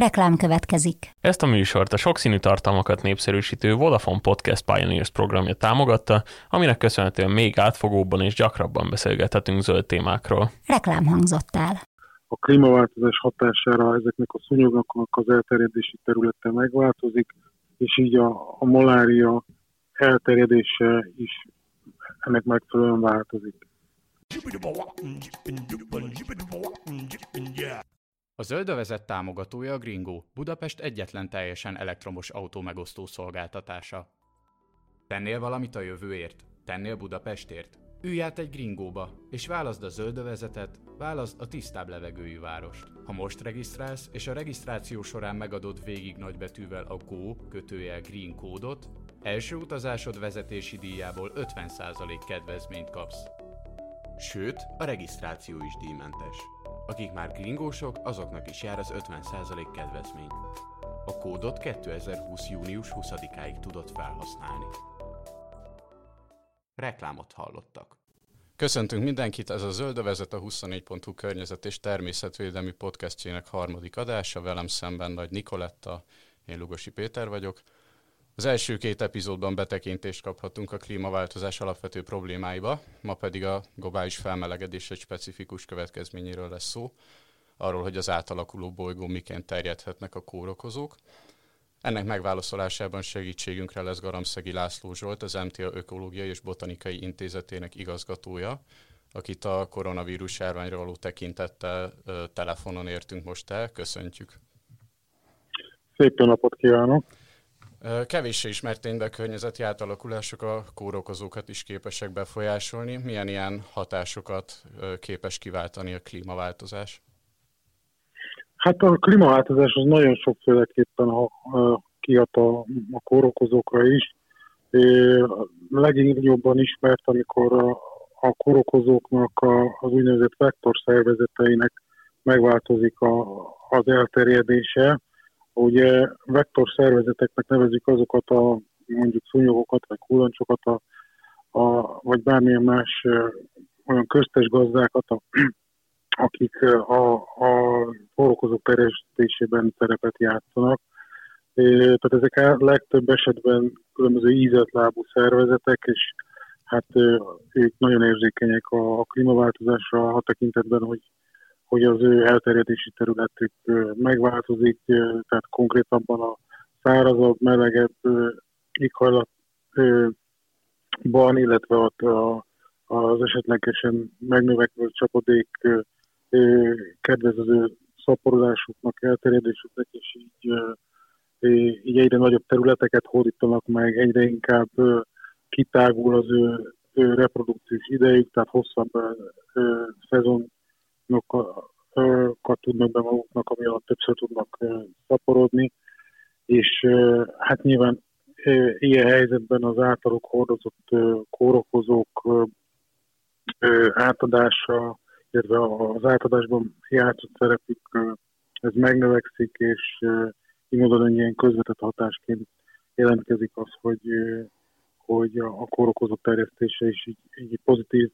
Reklám következik. Ezt a műsort a sokszínű tartalmakat népszerűsítő Vodafone Podcast Pioneers programja támogatta, aminek köszönhetően még átfogóbban és gyakrabban beszélgethetünk zöld témákról. Reklám hangzott el. A klímaváltozás hatására ezeknek a szúnyogoknak az elterjedési területe megváltozik, és így a, a malária elterjedése is ennek megfelelően változik. A zöldövezet támogatója a Gringo, Budapest egyetlen teljesen elektromos autó megosztó szolgáltatása. Tennél valamit a jövőért? Tennél Budapestért? Ülj át egy Gringóba, és válaszd a zöldövezetet, válaszd a tisztább levegőjű várost. Ha most regisztrálsz, és a regisztráció során megadod végig nagybetűvel a GO kötőjel Green kódot, első utazásod vezetési díjából 50% kedvezményt kapsz. Sőt, a regisztráció is díjmentes. Akik már gringósok, azoknak is jár az 50% kedvezmény. A kódot 2020. június 20-áig tudod felhasználni. Reklámot hallottak. Köszöntünk mindenkit, ez a Zöldövezet a 24.hu környezet és természetvédelmi podcastjének harmadik adása, velem szemben Nagy Nikoletta, én Lugosi Péter vagyok. Az első két epizódban betekintést kaphatunk a klímaváltozás alapvető problémáiba, ma pedig a globális felmelegedés egy specifikus következményéről lesz szó, arról, hogy az átalakuló bolygó miként terjedhetnek a kórokozók. Ennek megválaszolásában segítségünkre lesz Garamszegi László Zsolt, az MTA Ökológiai és Botanikai Intézetének igazgatója, akit a koronavírus járványra való tekintettel telefonon értünk most el. Köszöntjük! Szép napot kívánok! Kevéssé ismert ténybe környezeti átalakulások a kórokozókat is képesek befolyásolni. Milyen ilyen hatásokat képes kiváltani a klímaváltozás? Hát a klímaváltozás az nagyon sokféleképpen kihat a, a kórokozókra is. Leginjobban ismert, amikor a, a kórokozóknak a, az úgynevezett vektor szervezeteinek megváltozik a, az elterjedése, Ugye vektor szervezeteknek nevezik azokat a mondjuk szúnyogokat, vagy kullancsokat, a, a, vagy bármilyen más olyan köztes gazdákat, a, akik a, a forrókozók terjesztésében szerepet játszanak. Tehát ezek a legtöbb esetben különböző ízetlábú szervezetek, és hát ők nagyon érzékenyek a, a klímaváltozásra a tekintetben, hogy hogy az ő elterjedési területük megváltozik, tehát konkrétabban a szárazabb, melegebb éghajlatban, illetve ott a, az esetlegesen megnövekvő csapadék kedvez az ő szaporodásuknak, elterjedésüknek, és így, így egyre nagyobb területeket hódítanak meg, egyre inkább kitágul az ő, reprodukciós idejük, tehát hosszabb szezon tudnak be maguknak, ami alatt többször tudnak szaporodni, és hát nyilván ilyen helyzetben az általuk hordozott kórokozók átadása, illetve az átadásban játszott szerepük, ez megnövekszik, és így módon ilyen közvetett hatásként jelentkezik az, hogy, hogy a kórokozók terjesztése is így, így pozitív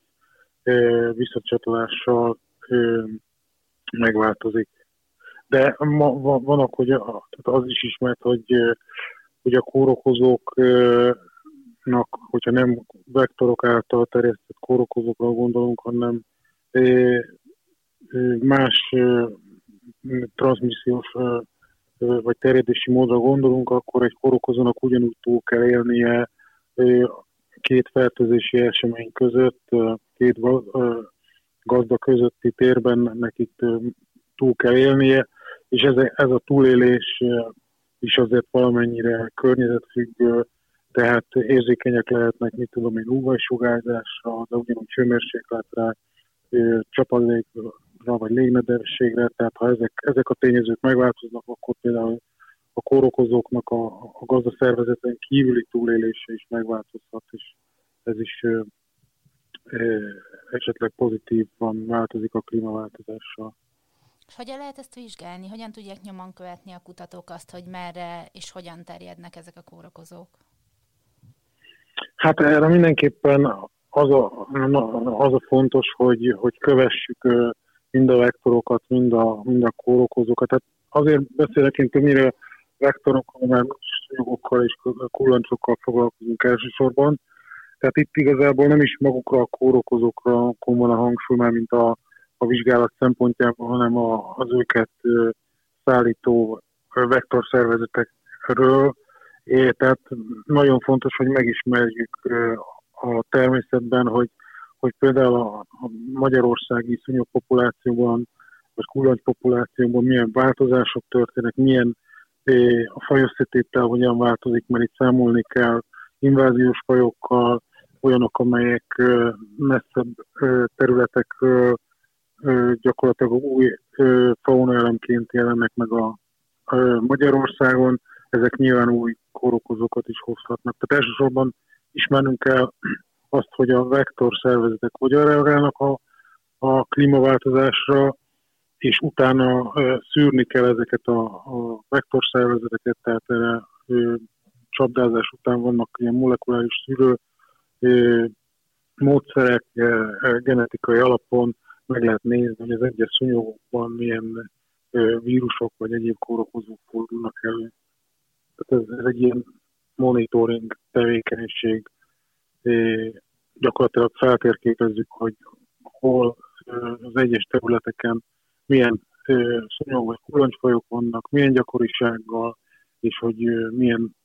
visszacsatolással megváltozik. De ma, vannak, hogy tehát az is ismert, hogy, hogy a kórokozóknak, hogyha nem vektorok által terjesztett kórokozókra gondolunk, hanem más transmissziós vagy terjedési módra gondolunk, akkor egy kórokozónak ugyanúgy túl kell élnie két fertőzési esemény között, két gazda közötti térben nekik túl kell élnie, és ez, ez a túlélés is azért valamennyire környezetfüggő, tehát érzékenyek lehetnek, mit tudom én, UV-sugárzásra, de ugyanúgy hőmérsékletre, csapadékra vagy légnedességre, tehát ha ezek, ezek a tényezők megváltoznak, akkor például a kórokozóknak a, a gazdaszervezeten kívüli túlélése is megváltozhat, és ez is esetleg pozitívan változik a klímaváltozással. Hogyan lehet ezt vizsgálni? Hogyan tudják nyomon követni a kutatók azt, hogy merre és hogyan terjednek ezek a kórokozók? Hát erre mindenképpen az a, az a fontos, hogy, hogy kövessük mind a vektorokat, mind a, mind a kórokozókat. Tehát azért beszélek én többnyire vektorokkal, mert jogokkal és kullancsokkal foglalkozunk elsősorban. Tehát itt igazából nem is magukra a kórokozókra van a hangsúly, már mint a, a vizsgálat szempontjából, hanem a, az őket szállító vektorszervezetekről. É, tehát nagyon fontos, hogy megismerjük a természetben, hogy, hogy például a, magyarországi szúnyog populációban, vagy kullancs populációban milyen változások történnek, milyen a fajoszetétel hogyan változik, mert itt számolni kell inváziós fajokkal, olyanok, amelyek messzebb területekről gyakorlatilag új faunaelemként jelennek meg a, Magyarországon, ezek nyilván új kórokozókat is hozhatnak. Tehát elsősorban ismernünk kell azt, hogy a vektor szervezetek hogyan reagálnak a, a klímaváltozásra, és utána szűrni kell ezeket a, a vektorszervezeteket, tehát erre csapdázás után vannak ilyen molekuláris szűrő módszerek, genetikai alapon meg lehet nézni, hogy az egyes szúnyogokban milyen vírusok vagy egyéb kórokozók fordulnak elő. Tehát ez, ez egy ilyen monitoring tevékenység. Gyakorlatilag feltérképezzük, hogy hol az egyes területeken milyen szúnyog vagy kullancsfajok vannak, milyen gyakorisággal, és hogy milyen,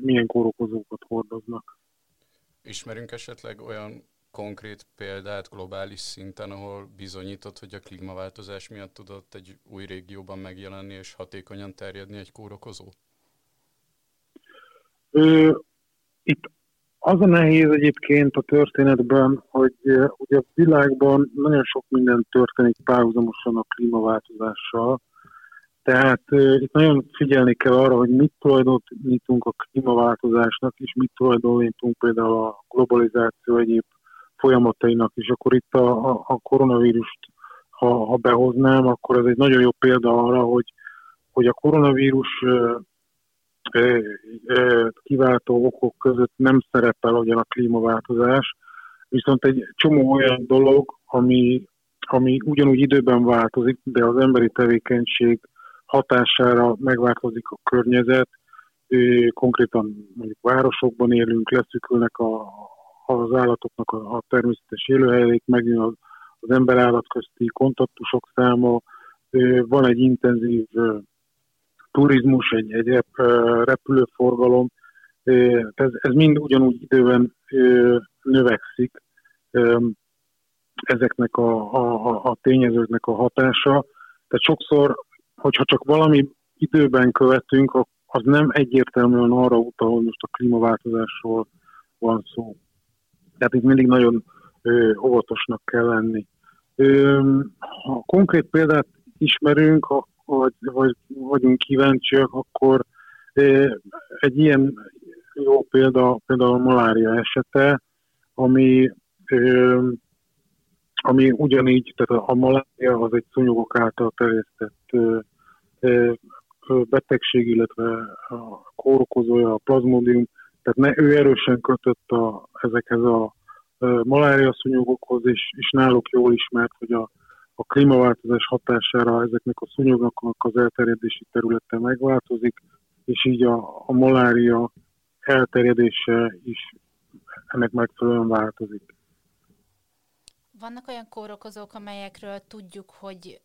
milyen kórokozókat hordoznak. Ismerünk esetleg olyan konkrét példát globális szinten, ahol bizonyított, hogy a klímaváltozás miatt tudott egy új régióban megjelenni és hatékonyan terjedni egy kórokozó? Ö, itt az a nehéz egyébként a történetben, hogy ugye a világban nagyon sok minden történik párhuzamosan a klímaváltozással, tehát itt nagyon figyelni kell arra, hogy mit tulajdonítunk a klímaváltozásnak, és mit tulajdonítunk például a globalizáció egyéb folyamatainak, és akkor itt a, a, a koronavírust, ha, ha behoznám, akkor ez egy nagyon jó példa arra, hogy, hogy a koronavírus kiváltó okok között nem szerepel ugyan a klímaváltozás, viszont egy csomó olyan dolog, ami, ami ugyanúgy időben változik, de az emberi tevékenység hatására megváltozik a környezet, konkrétan mondjuk városokban élünk, leszűkülnek a, az állatoknak a, a természetes élőhelyek, megjön az, az ember-állat közti kontaktusok száma, van egy intenzív turizmus, egy, egy repülőforgalom, ez, ez mind ugyanúgy időben növekszik. Ezeknek a, a, a tényezőknek a hatása. Tehát sokszor, hogyha csak valami időben követünk, az nem egyértelműen arra utal, hogy most a klímaváltozásról van szó. Tehát itt mindig nagyon ö, óvatosnak kell lenni. Ö, ha konkrét példát ismerünk, vagy, vagy vagyunk kíváncsiak, akkor ö, egy ilyen jó példa például a malária esete, ami, ö, ami ugyanígy, tehát a, malária az egy szúnyogok által terjesztett ö, betegség, illetve a kórokozója, a plazmodium, tehát ne, ő erősen kötött a, ezekhez a malária szúnyogokhoz, és, és náluk jól ismert, hogy a, a klímaváltozás hatására ezeknek a szúnyogoknak az elterjedési területe megváltozik, és így a, a malária elterjedése is ennek megfelelően változik. Vannak olyan kórokozók, amelyekről tudjuk, hogy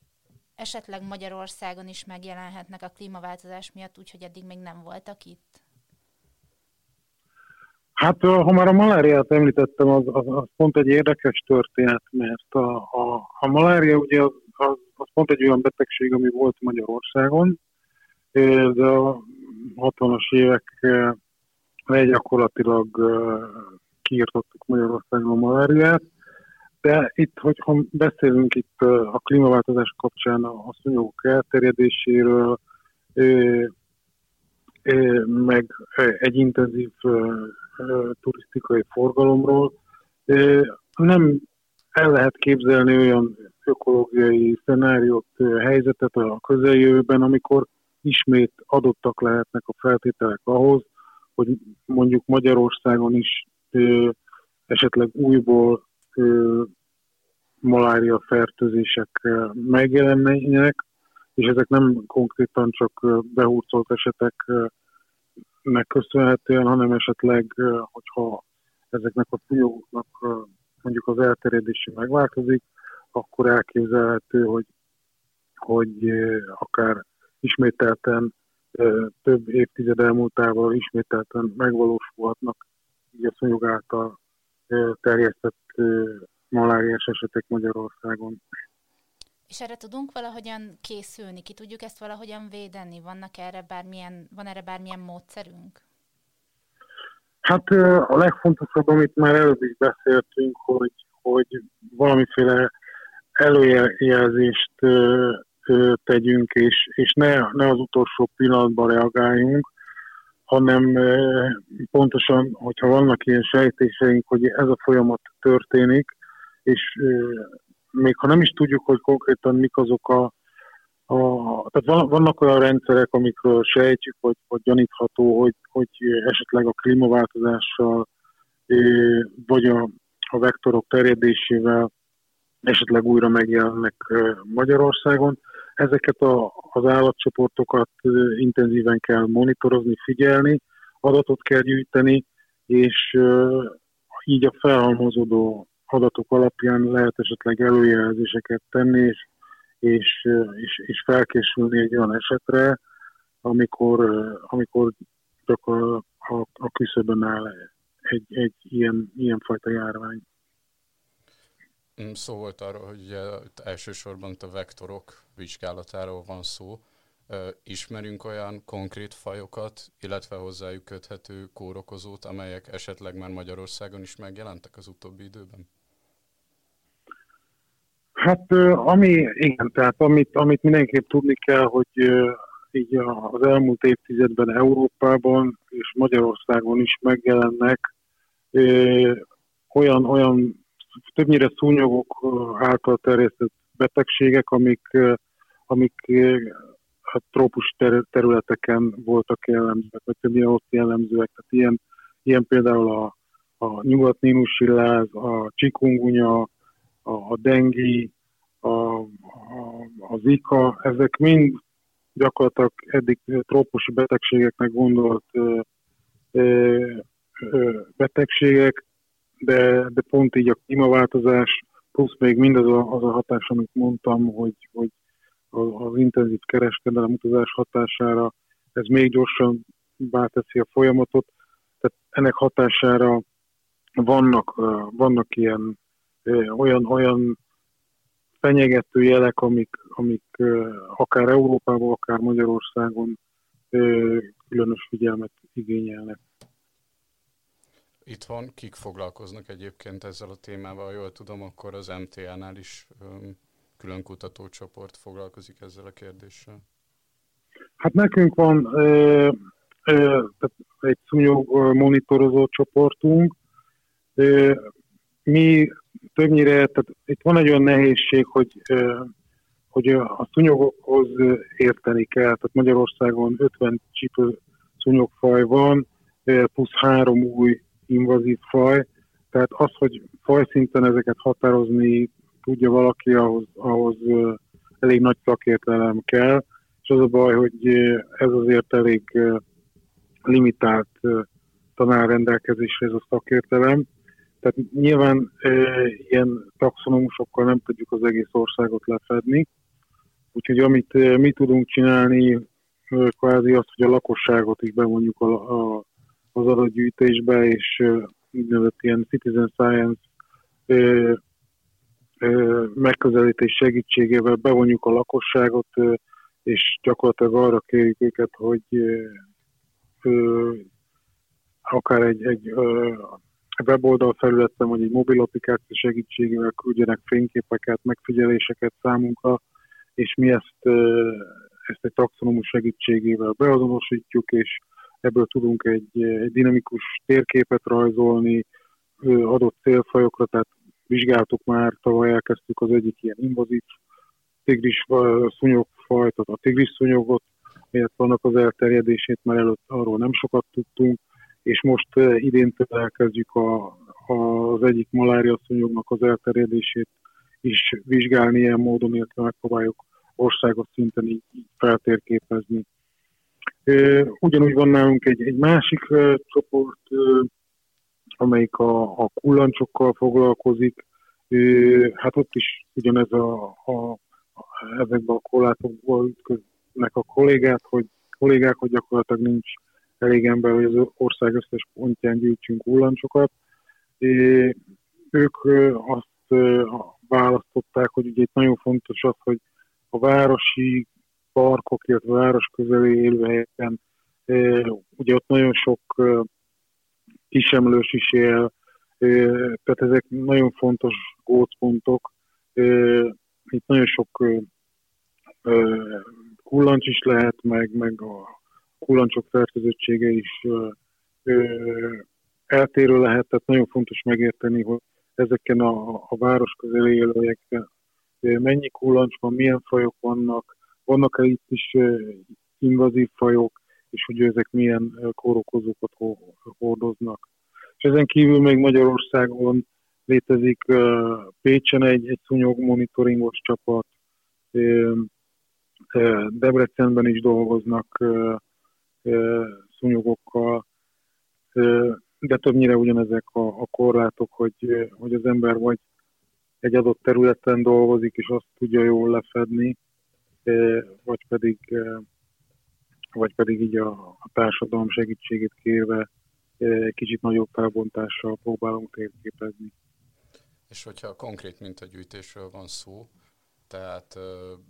esetleg Magyarországon is megjelenhetnek a klímaváltozás miatt, úgyhogy eddig még nem voltak itt? Hát ha már a maláriát említettem, az, az, az pont egy érdekes történet, mert a, a, a malária ugye az, az, az pont egy olyan betegség, ami volt Magyarországon, de a 60-as évek gyakorlatilag kiirtottuk Magyarországon a maláriát, de itt, hogyha beszélünk itt a klímaváltozás kapcsán a szúnyogok elterjedéséről, meg egy intenzív turisztikai forgalomról. Nem el lehet képzelni olyan ökológiai szenáriót, helyzetet a közeljövőben, amikor ismét adottak lehetnek a feltételek ahhoz, hogy mondjuk Magyarországon is esetleg újból ö, malária fertőzések megjelennének, és ezek nem konkrétan csak behurcolt eseteknek köszönhetően, hanem esetleg, hogyha ezeknek a fújóknak mondjuk az elterjedése megváltozik, akkor elképzelhető, hogy, hogy akár ismételten több évtized elmúltával ismételten megvalósulhatnak így a szúnyog által terjesztett maláriás esetek Magyarországon. És erre tudunk valahogyan készülni? Ki tudjuk ezt valahogyan védeni? Vannak erre bármilyen, van erre bármilyen módszerünk? Hát a legfontosabb, amit már előbb is beszéltünk, hogy, hogy valamiféle előjelzést tegyünk, és, és ne, ne az utolsó pillanatban reagáljunk, hanem pontosan, hogyha vannak ilyen sejtéseink, hogy ez a folyamat történik, és még ha nem is tudjuk, hogy konkrétan mik azok a, a tehát vannak olyan rendszerek, amikről sejtjük, hogy, hogy gyanítható, hogy, hogy esetleg a klímaváltozással vagy a, a vektorok terjedésével esetleg újra megjelennek Magyarországon. Ezeket a, az állatcsoportokat intenzíven kell monitorozni, figyelni, adatot kell gyűjteni, és így a felhalmozódó adatok alapján lehet esetleg előjelzéseket tenni, és, és, és, és felkészülni egy olyan esetre, amikor, amikor csak a, a, a küszöbön áll egy, egy ilyen, ilyen fajta járvány. Mm, szó volt arról, hogy ugye elsősorban a vektorok vizsgálatáról van szó. Ismerünk olyan konkrét fajokat, illetve hozzájuk köthető kórokozót, amelyek esetleg már Magyarországon is megjelentek az utóbbi időben? Hát ami, igen, tehát amit, amit mindenképp tudni kell, hogy így az elmúlt évtizedben Európában és Magyarországon is megjelennek olyan, olyan többnyire szúnyogok által terjesztett betegségek, amik, amik hát trópus területeken voltak jellemzőek, vagy többnyire ott jellemzőek. Tehát ilyen, ilyen például a, a nyugat a csikungunya, a, a dengi, a, a, a zika, ezek mind gyakorlatilag eddig trópusi betegségeknek gondolt ö, ö, ö, betegségek, de, de pont így a klímaváltozás, plusz még mindaz a, az a hatás, amit mondtam, hogy, hogy az intenzív kereskedelem utazás hatására ez még gyorsan teszi a folyamatot. Tehát ennek hatására vannak, vannak ilyen olyan, olyan fenyegető jelek, amik, amik akár Európában, akár Magyarországon különös figyelmet igényelnek. Itthon kik foglalkoznak egyébként ezzel a témával? Jól tudom, akkor az MTA-nál is külön kutatócsoport foglalkozik ezzel a kérdéssel. Hát nekünk van ö, ö, egy szúnyog monitorozó csoportunk. Ö, mi többnyire, tehát itt van egy olyan nehézség, hogy, hogy a szúnyogokhoz érteni kell. Tehát Magyarországon 50 csípő szúnyogfaj van, plusz három új invazív faj. Tehát az, hogy fajszinten ezeket határozni tudja valaki, ahhoz, ahhoz elég nagy szakértelem kell, és az a baj, hogy ez azért elég limitált tanárrendelkezésre ez a szakértelem. Tehát nyilván ilyen taxonomusokkal nem tudjuk az egész országot lefedni, úgyhogy amit e, mi tudunk csinálni, e, kvázi azt, hogy a lakosságot is bevonjuk a, a, az adatgyűjtésbe, és úgynevezett ilyen citizen science megközelítés segítségével bevonjuk a lakosságot, és gyakorlatilag arra kérjük őket, hogy akár egy, egy weboldal felületen, vagy egy mobil applikáció segítségével küldjenek fényképeket, megfigyeléseket számunkra, és mi ezt, ezt egy taxonomus segítségével beazonosítjuk, és ebből tudunk egy, egy dinamikus térképet rajzolni adott célfajokra, tehát vizsgáltuk már, tavaly elkezdtük az egyik ilyen invazív tigris szúnyogfajt, a tigris szúnyogot, illetve annak az elterjedését, mert előtt arról nem sokat tudtunk, és most eh, idéntől elkezdjük a, a, az egyik malária szúnyognak az elterjedését is vizsgálni ilyen módon, illetve megpróbáljuk országos szinten így, így feltérképezni. Ugyanúgy van nálunk egy, egy másik csoport, amelyik a, a kullancsokkal foglalkozik. Hát ott is ugyanez a, a, ezekben a korlátokból ütköznek a kollégát, hogy, kollégák, hogy gyakorlatilag nincs elég ember, hogy az ország összes pontján gyűjtsünk kullancsokat. Ők azt választották, hogy ugye itt nagyon fontos az, hogy a városi parkok, illetve város közeli élőhelyeken, ugye ott nagyon sok kisemlős is él, tehát ezek nagyon fontos gócpontok. Itt nagyon sok kullancs is lehet, meg, meg a kullancsok fertőzöttsége is eltérő lehet, tehát nagyon fontos megérteni, hogy ezeken a, a város közeli élőhelyeken mennyi kullancs van, milyen fajok vannak, vannak-e itt is invazív fajok, és hogy ezek milyen kórokozókat hordoznak. És ezen kívül még Magyarországon létezik Pécsen egy, egy szúnyog monitoringos csapat, Debrecenben is dolgoznak szúnyogokkal, de többnyire ugyanezek a, a korlátok, hogy, hogy az ember vagy egy adott területen dolgozik, és azt tudja jól lefedni, vagy pedig, vagy pedig így a, a társadalom segítségét kérve kicsit nagyobb felbontással próbálunk térképezni. És hogyha konkrét mintagyűjtésről van szó, tehát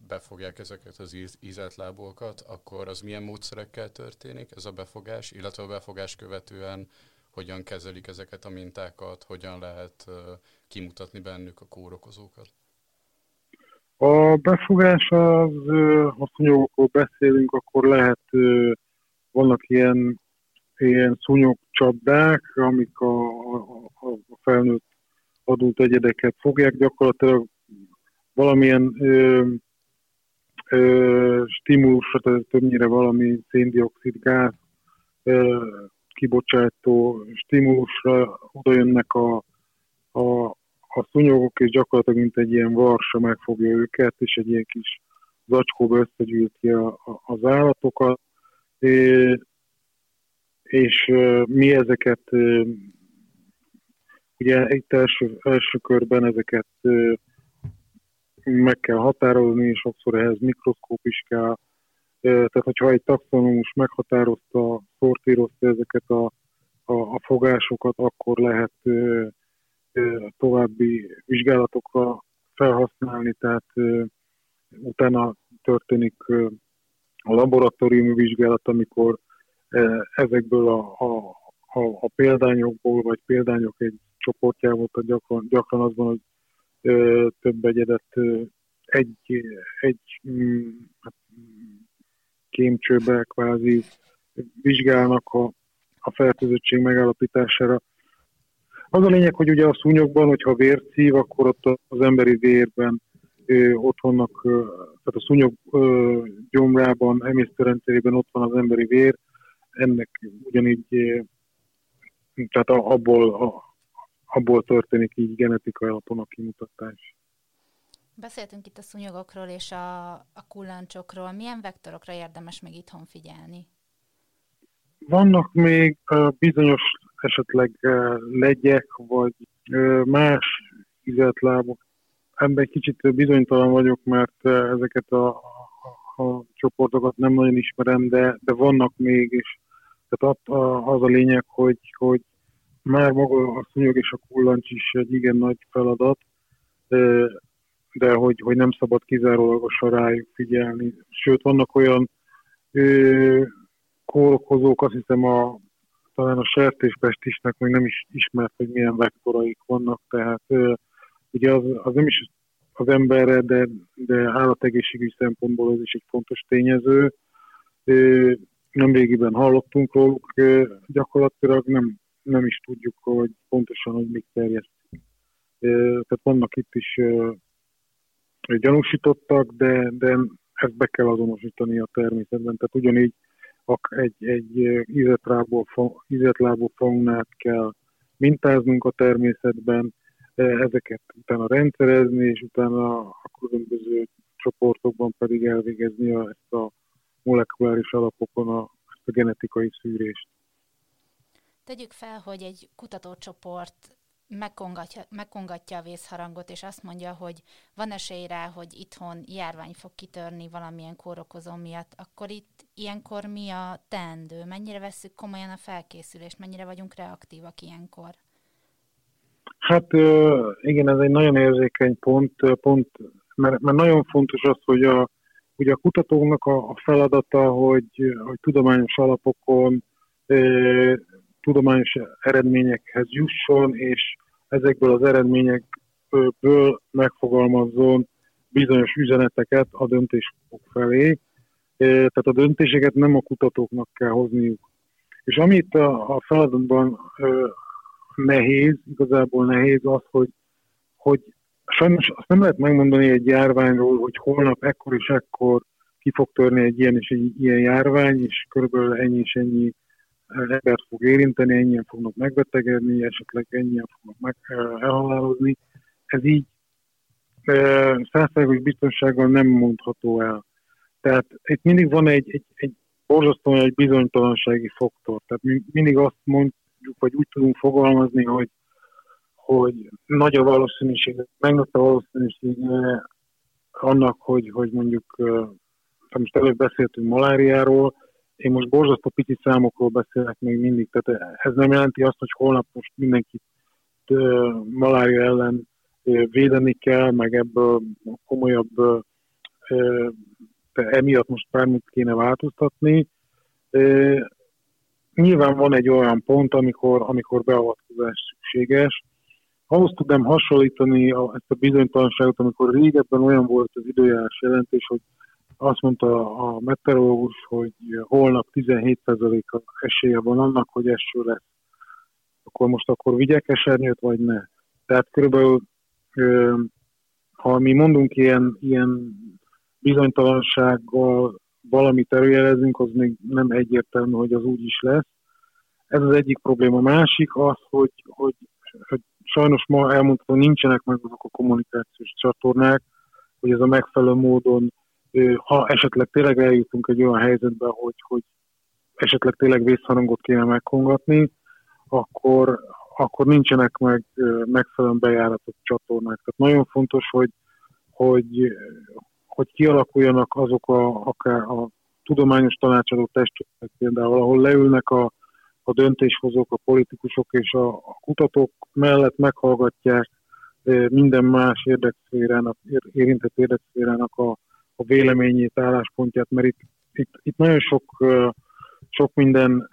befogják ezeket az ízeltlábúakat, akkor az milyen módszerekkel történik ez a befogás, illetve a befogás követően hogyan kezelik ezeket a mintákat, hogyan lehet kimutatni bennük a kórokozókat? A befogás az, ha szúnyogokról beszélünk, akkor lehet, vannak ilyen, ilyen szúnyogcsapdák, amik a, a, a felnőtt adult egyedeket fogják, gyakorlatilag valamilyen ö, ö, stimulusra, tehát többnyire valami széndiokszid gáz ö, kibocsátó stimulusra oda jönnek a, a, a szúnyogok, és gyakorlatilag mint egy ilyen varsa megfogja őket, és egy ilyen kis zacskóba összegyűjti a, a, az állatokat, és, és mi ezeket ugye itt első, első körben ezeket meg kell határozni, és sokszor ehhez mikroszkóp is kell. Tehát, hogyha egy taxonomus meghatározta, szortírozta ezeket a, a, a fogásokat, akkor lehet további vizsgálatokra felhasználni, tehát utána történik a laboratóriumi vizsgálat, amikor ezekből a, a, a, a példányokból, vagy példányok egy csoportjából, tehát gyakran, gyakran az van, hogy több egyedet egy, egy mm, hát, kémcsőbe kvázi vizsgálnak a, a fertőzöttség megállapítására. Az a lényeg, hogy ugye a szúnyogban, hogyha vért szív, akkor ott az emberi vérben ö, ott vannak, tehát a szúnyog gyomrában, emésztőrendszerében ott van az emberi vér, ennek ugyanígy, tehát abból a, abból történik így genetikai alapon a kimutatás. Beszéltünk itt a szúnyogokról és a, a kullancsokról. Milyen vektorokra érdemes még itthon figyelni? Vannak még bizonyos esetleg legyek, vagy más lábok. Ebben kicsit bizonytalan vagyok, mert ezeket a, a, a csoportokat nem nagyon ismerem, de, de vannak még, és tehát az a lényeg, hogy, hogy már maga a szúnyog és a kullancs is egy igen nagy feladat, de hogy, hogy nem szabad kizárólagosan rájuk figyelni. Sőt, vannak olyan ö, kórokozók, azt hiszem a, talán a sertéspestisnek még nem is ismert, hogy milyen vektoraik vannak, tehát ugye az, az nem is az emberre, de, de állategészségügyi szempontból ez is egy fontos tényező. Nemrégiben hallottunk róluk, gyakorlatilag nem nem is tudjuk, hogy pontosan, hogy mik terjesztik. Tehát vannak itt is gyanúsítottak, de, de ezt be kell azonosítani a természetben. Tehát ugyanígy egy, egy ízetlábú, ízetlábú faunát kell mintáznunk a természetben, ezeket utána rendszerezni, és utána a különböző csoportokban pedig elvégezni ezt a molekuláris alapokon a, a genetikai szűrést. Tegyük fel, hogy egy kutatócsoport megkongatja, megkongatja a vészharangot, és azt mondja, hogy van esély rá, hogy itthon járvány fog kitörni valamilyen kórokozó miatt, akkor itt ilyenkor mi a teendő? Mennyire vesszük komolyan a felkészülést? Mennyire vagyunk reaktívak ilyenkor? Hát igen, ez egy nagyon érzékeny pont, pont mert, mert nagyon fontos az, hogy a, ugye a kutatóknak a, a feladata, hogy, hogy tudományos alapokon tudományos eredményekhez jusson, és ezekből az eredményekből megfogalmazzon bizonyos üzeneteket a döntéshozók felé. Tehát a döntéseket nem a kutatóknak kell hozniuk. És amit a, a feladatban nehéz, igazából nehéz az, hogy, hogy sajnos azt nem lehet megmondani egy járványról, hogy holnap ekkor és ekkor ki fog törni egy ilyen és egy ilyen járvány, és körülbelül ennyi és ennyi embert fog érinteni, ennyien fognak megbetegedni, esetleg ennyien fognak meg, elhalálozni. Ez így százszerzős biztonsággal nem mondható el. Tehát itt mindig van egy, egy, egy borzasztóan egy bizonytalansági faktor. Tehát mi mindig azt mondjuk, vagy úgy tudunk fogalmazni, hogy, hogy nagy a valószínűség, megnőtt a valószínűség annak, hogy, hogy mondjuk, most előbb beszéltünk maláriáról, én most borzasztó pici számokról beszélek még mindig, tehát ez nem jelenti azt, hogy holnap most mindenkit malária ellen védeni kell, meg ebből komolyabb emiatt most bármit kéne változtatni. Nyilván van egy olyan pont, amikor, amikor beavatkozás szükséges. Ahhoz tudnám hasonlítani ezt a bizonytalanságot, amikor régebben olyan volt az időjárás jelentés, hogy azt mondta a meteorológus, hogy holnap 17%-a esélye van annak, hogy eső lesz. Akkor most akkor vigyek esernyőt, vagy ne? Tehát körülbelül, ha mi mondunk ilyen, ilyen bizonytalansággal valamit előjelezünk, az még nem egyértelmű, hogy az úgy is lesz. Ez az egyik probléma. A másik az, hogy, hogy, hogy sajnos ma elmondható, nincsenek meg azok a kommunikációs csatornák, hogy ez a megfelelő módon ha esetleg tényleg eljutunk egy olyan helyzetbe, hogy, hogy esetleg tényleg vészharangot kéne megkongatni, akkor, akkor nincsenek meg megfelelően bejáratott csatornák. Tehát nagyon fontos, hogy, hogy, hogy kialakuljanak azok a, akár a tudományos tanácsadó testületek például, ahol leülnek a, a döntéshozók, a politikusok és a, a kutatók mellett meghallgatják minden más érdekszférának, érintett érdekszférának a, a véleményét, álláspontját, mert itt, itt, itt nagyon sok, sok minden,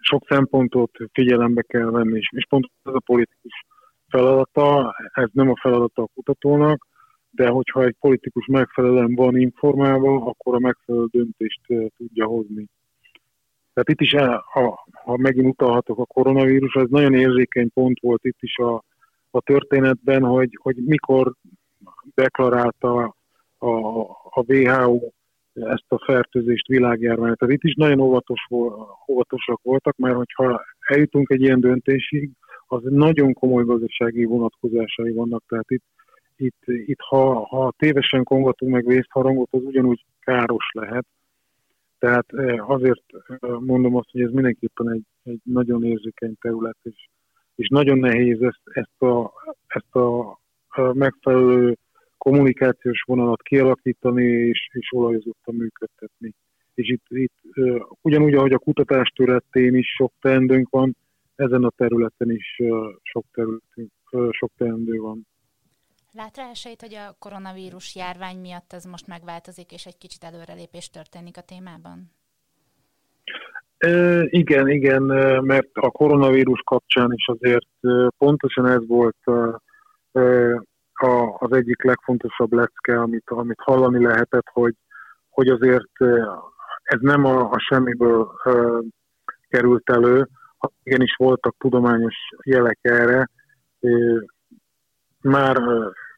sok szempontot figyelembe kell venni, és, és pont ez a politikus feladata, ez nem a feladata a kutatónak, de hogyha egy politikus megfelelően van informálva, akkor a megfelelő döntést tudja hozni. Tehát itt is, ha, ha megint utalhatok a koronavírus, ez nagyon érzékeny pont volt itt is a, a történetben, hogy, hogy mikor deklarálta a, a WHO ezt a fertőzést világjárványt. Tehát itt is nagyon óvatos, óvatosak voltak, mert hogyha eljutunk egy ilyen döntésig, az nagyon komoly gazdasági vonatkozásai vannak. Tehát itt, itt, itt ha, ha tévesen kongatunk meg vészharangot, az ugyanúgy káros lehet. Tehát eh, azért eh, mondom azt, hogy ez mindenképpen egy, egy nagyon érzékeny terület, és, és nagyon nehéz ezt, ezt, a, ezt a megfelelő kommunikációs vonalat kialakítani és, és olajozottan működtetni. És itt, itt ugyanúgy, ahogy a kutatás területén is sok teendőnk van, ezen a területen is sok, területünk, sok teendő van. Lát rá esélyt, hogy a koronavírus járvány miatt ez most megváltozik, és egy kicsit előrelépés történik a témában? E, igen, igen, mert a koronavírus kapcsán is azért pontosan ez volt a, az egyik legfontosabb lecke, amit, amit hallani lehetett, hogy, hogy azért ez nem a, a semmiből uh, került elő, igenis voltak tudományos jelek erre. Uh, már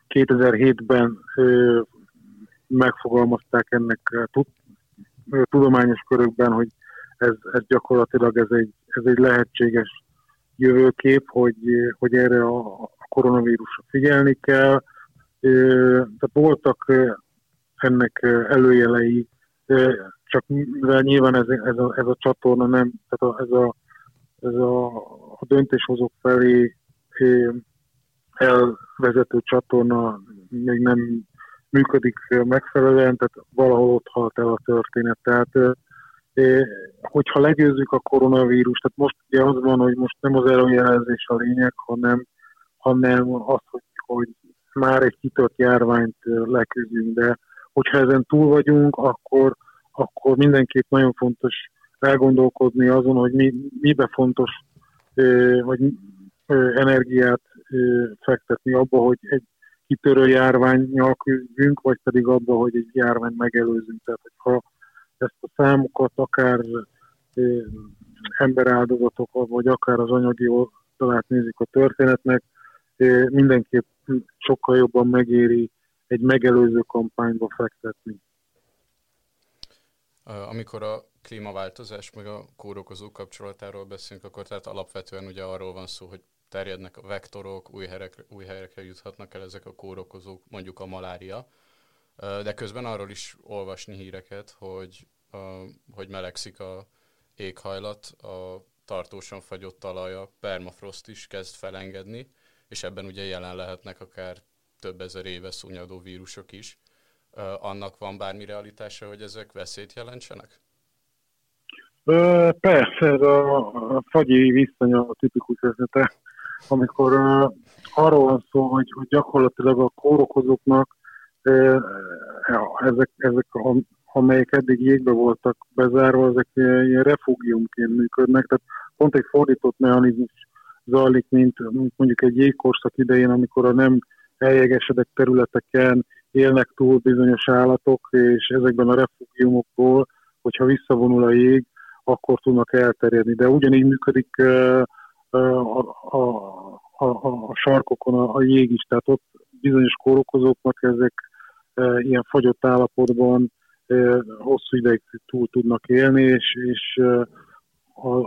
2007-ben uh, megfogalmazták ennek tud, tudományos körökben, hogy ez, ez gyakorlatilag ez egy, ez egy lehetséges jövőkép, hogy, hogy erre a, koronavírusra figyelni kell, Tehát voltak ennek előjelei, csak mivel nyilván ez, ez, a, ez a csatorna nem, tehát a, ez, a, ez a, a döntéshozók felé elvezető csatorna még nem működik megfelelően, tehát valahol ott halt el a történet. Tehát hogyha legyőzzük a koronavírust, tehát most ugye az van, hogy most nem az előjelezés a lényeg, hanem, hanem az, hogy, hogy már egy kitört járványt leküzdünk, de hogyha ezen túl vagyunk, akkor, akkor mindenképp nagyon fontos elgondolkodni azon, hogy mi, mibe fontos, hogy energiát fektetni abba, hogy egy kitörő járványjal küzdünk, vagy pedig abba, hogy egy járvány megelőzünk. Tehát, hogyha ezt a számokat akár emberáldozatok, vagy akár az anyagi oldalát nézik a történetnek, mindenképp sokkal jobban megéri egy megelőző kampányba fektetni. Amikor a klímaváltozás meg a kórokozó kapcsolatáról beszélünk, akkor tehát alapvetően ugye arról van szó, hogy terjednek a vektorok, új helyekre, új helyekre juthatnak el ezek a kórokozók, mondjuk a malária, de közben arról is olvasni híreket, hogy, hogy melegszik a éghajlat, a tartósan fagyott talaj, a permafrost is kezd felengedni, és ebben ugye jelen lehetnek akár több ezer éve szúnyadó vírusok is. Annak van bármi realitása, hogy ezek veszélyt jelentsenek? Persze, ez a, fagyi viszony a tipikus esetek amikor arról van szó, hogy, hogy gyakorlatilag a kórokozóknak uh, ezek, ezek a, amelyek eddig jégbe voltak bezárva, ezek ilyen refúgiumként működnek, tehát pont egy fordított mechanizmus zajlik, mint mondjuk egy jégkorszak idején, amikor a nem eljegesedett területeken élnek túl bizonyos állatok, és ezekben a refúgiumokból, hogyha visszavonul a jég, akkor tudnak elterjedni. De ugyanígy működik a, a, a, a sarkokon a, a jég is, tehát ott bizonyos kórokozóknak ezek e, ilyen fagyott állapotban e, hosszú ideig túl tudnak élni, és, és e,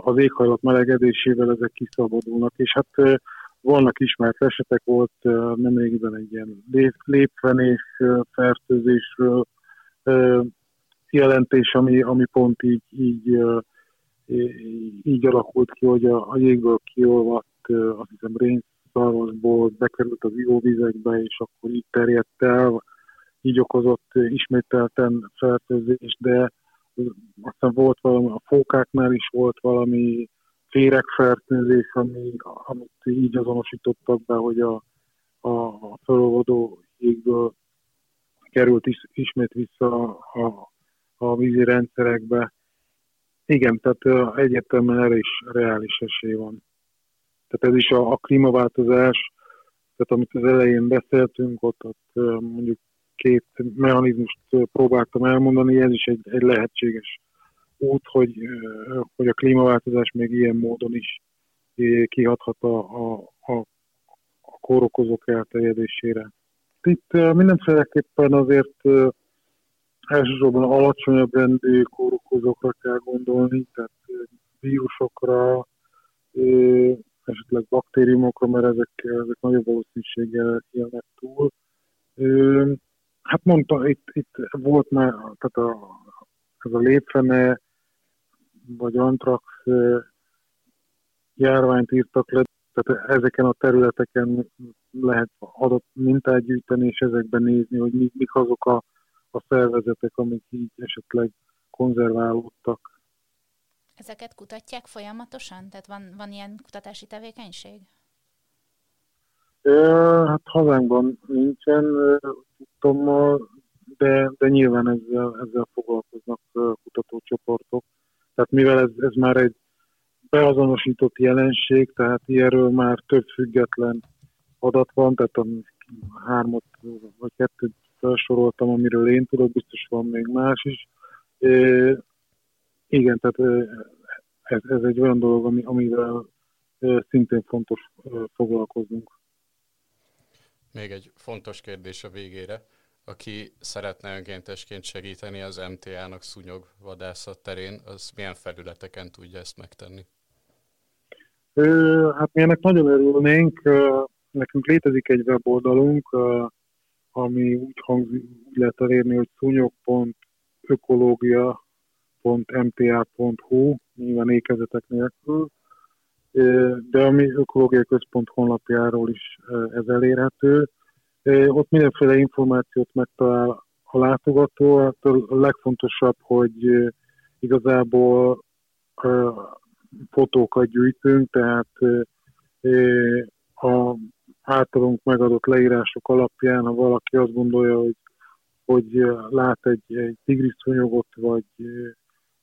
az éghajlat melegedésével ezek kiszabadulnak. És hát vannak ismert esetek, volt nemrégiben egy ilyen lép, lépfenés fertőzésről jelentés, ami, ami pont így, így így alakult ki, hogy a, a jégből kiolvadt, azt hiszem rénszarvasból bekerült az ivóvizekbe, és akkor így terjedt el, így okozott ismételten fertőzés, de aztán volt valami, a fókáknál is volt valami féregfertőzés, ami, amit így azonosítottak be, hogy a, a, a felolvadó jégből került is, ismét vissza a, a, a vízi rendszerekbe. Igen, tehát egyértelműen erre is reális esély van. Tehát ez is a, a klímaváltozás, tehát amit az elején beszéltünk, ott, ott mondjuk két mechanizmust próbáltam elmondani, ez is egy, egy lehetséges út, hogy, hogy a klímaváltozás még ilyen módon is kihathat a, a, a, a kórokozók elterjedésére. Itt mindenféleképpen azért elsősorban alacsonyabb rendű kórokozókra kell gondolni, tehát vírusokra, esetleg baktériumokra, mert ezek, ezek nagyobb valószínűséggel élnek túl. Hát mondta, itt, itt volt már, tehát a, ez a lépfene, vagy antrax járványt írtak le, tehát ezeken a területeken lehet adott mintát gyűjteni, és ezekben nézni, hogy mik azok a a szervezetek, amik így esetleg konzerválódtak. Ezeket kutatják folyamatosan? Tehát van, van ilyen kutatási tevékenység? Hát hazánkban nincsen tudtommal, de, de nyilván ezzel, ezzel foglalkoznak kutatócsoportok. Tehát mivel ez, ez már egy beazonosított jelenség, tehát ilyenről már több független adat van, tehát a hármat vagy kettőt felsoroltam, amiről én tudok, biztos van még más is. E, igen, tehát ez, ez egy olyan dolog, ami, amivel szintén fontos foglalkoznunk. Még egy fontos kérdés a végére. Aki szeretne önkéntesként segíteni az MTA-nak szúnyog vadászat terén, az milyen felületeken tudja ezt megtenni? Hát mi ennek nagyon örülnénk. Nekünk létezik egy weboldalunk, ami úgy, hangzik, úgy lehet elérni, hogy szúnyog.ökológia.mta.hu, nyilván ékezetek nélkül, de a mi ökológiai központ honlapjáról is ez elérhető. Ott mindenféle információt megtalál a látogató. Hát a legfontosabb, hogy igazából fotókat gyűjtünk, tehát a általunk megadott leírások alapján, ha valaki azt gondolja, hogy, hogy lát egy, egy tigris szúnyogot, vagy,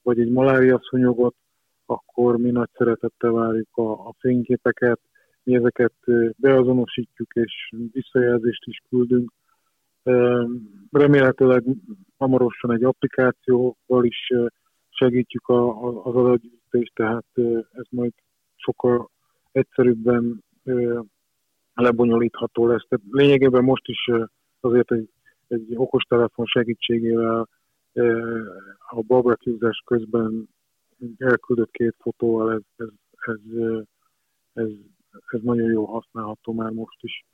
vagy egy malária szúnyogot, akkor mi nagy szeretettel várjuk a, a fényképeket, mi ezeket beazonosítjuk és visszajelzést is küldünk. Remélhetőleg hamarosan egy applikációval is segítjük a, a, az adatgyűjtést, tehát ez majd sokkal egyszerűbben lebonyolítható lesz. Tehát lényegében most is azért egy, egy okostelefon segítségével a barbecue közben elküldött két fotóval ez, ez, ez, ez, ez nagyon jó használható már most is.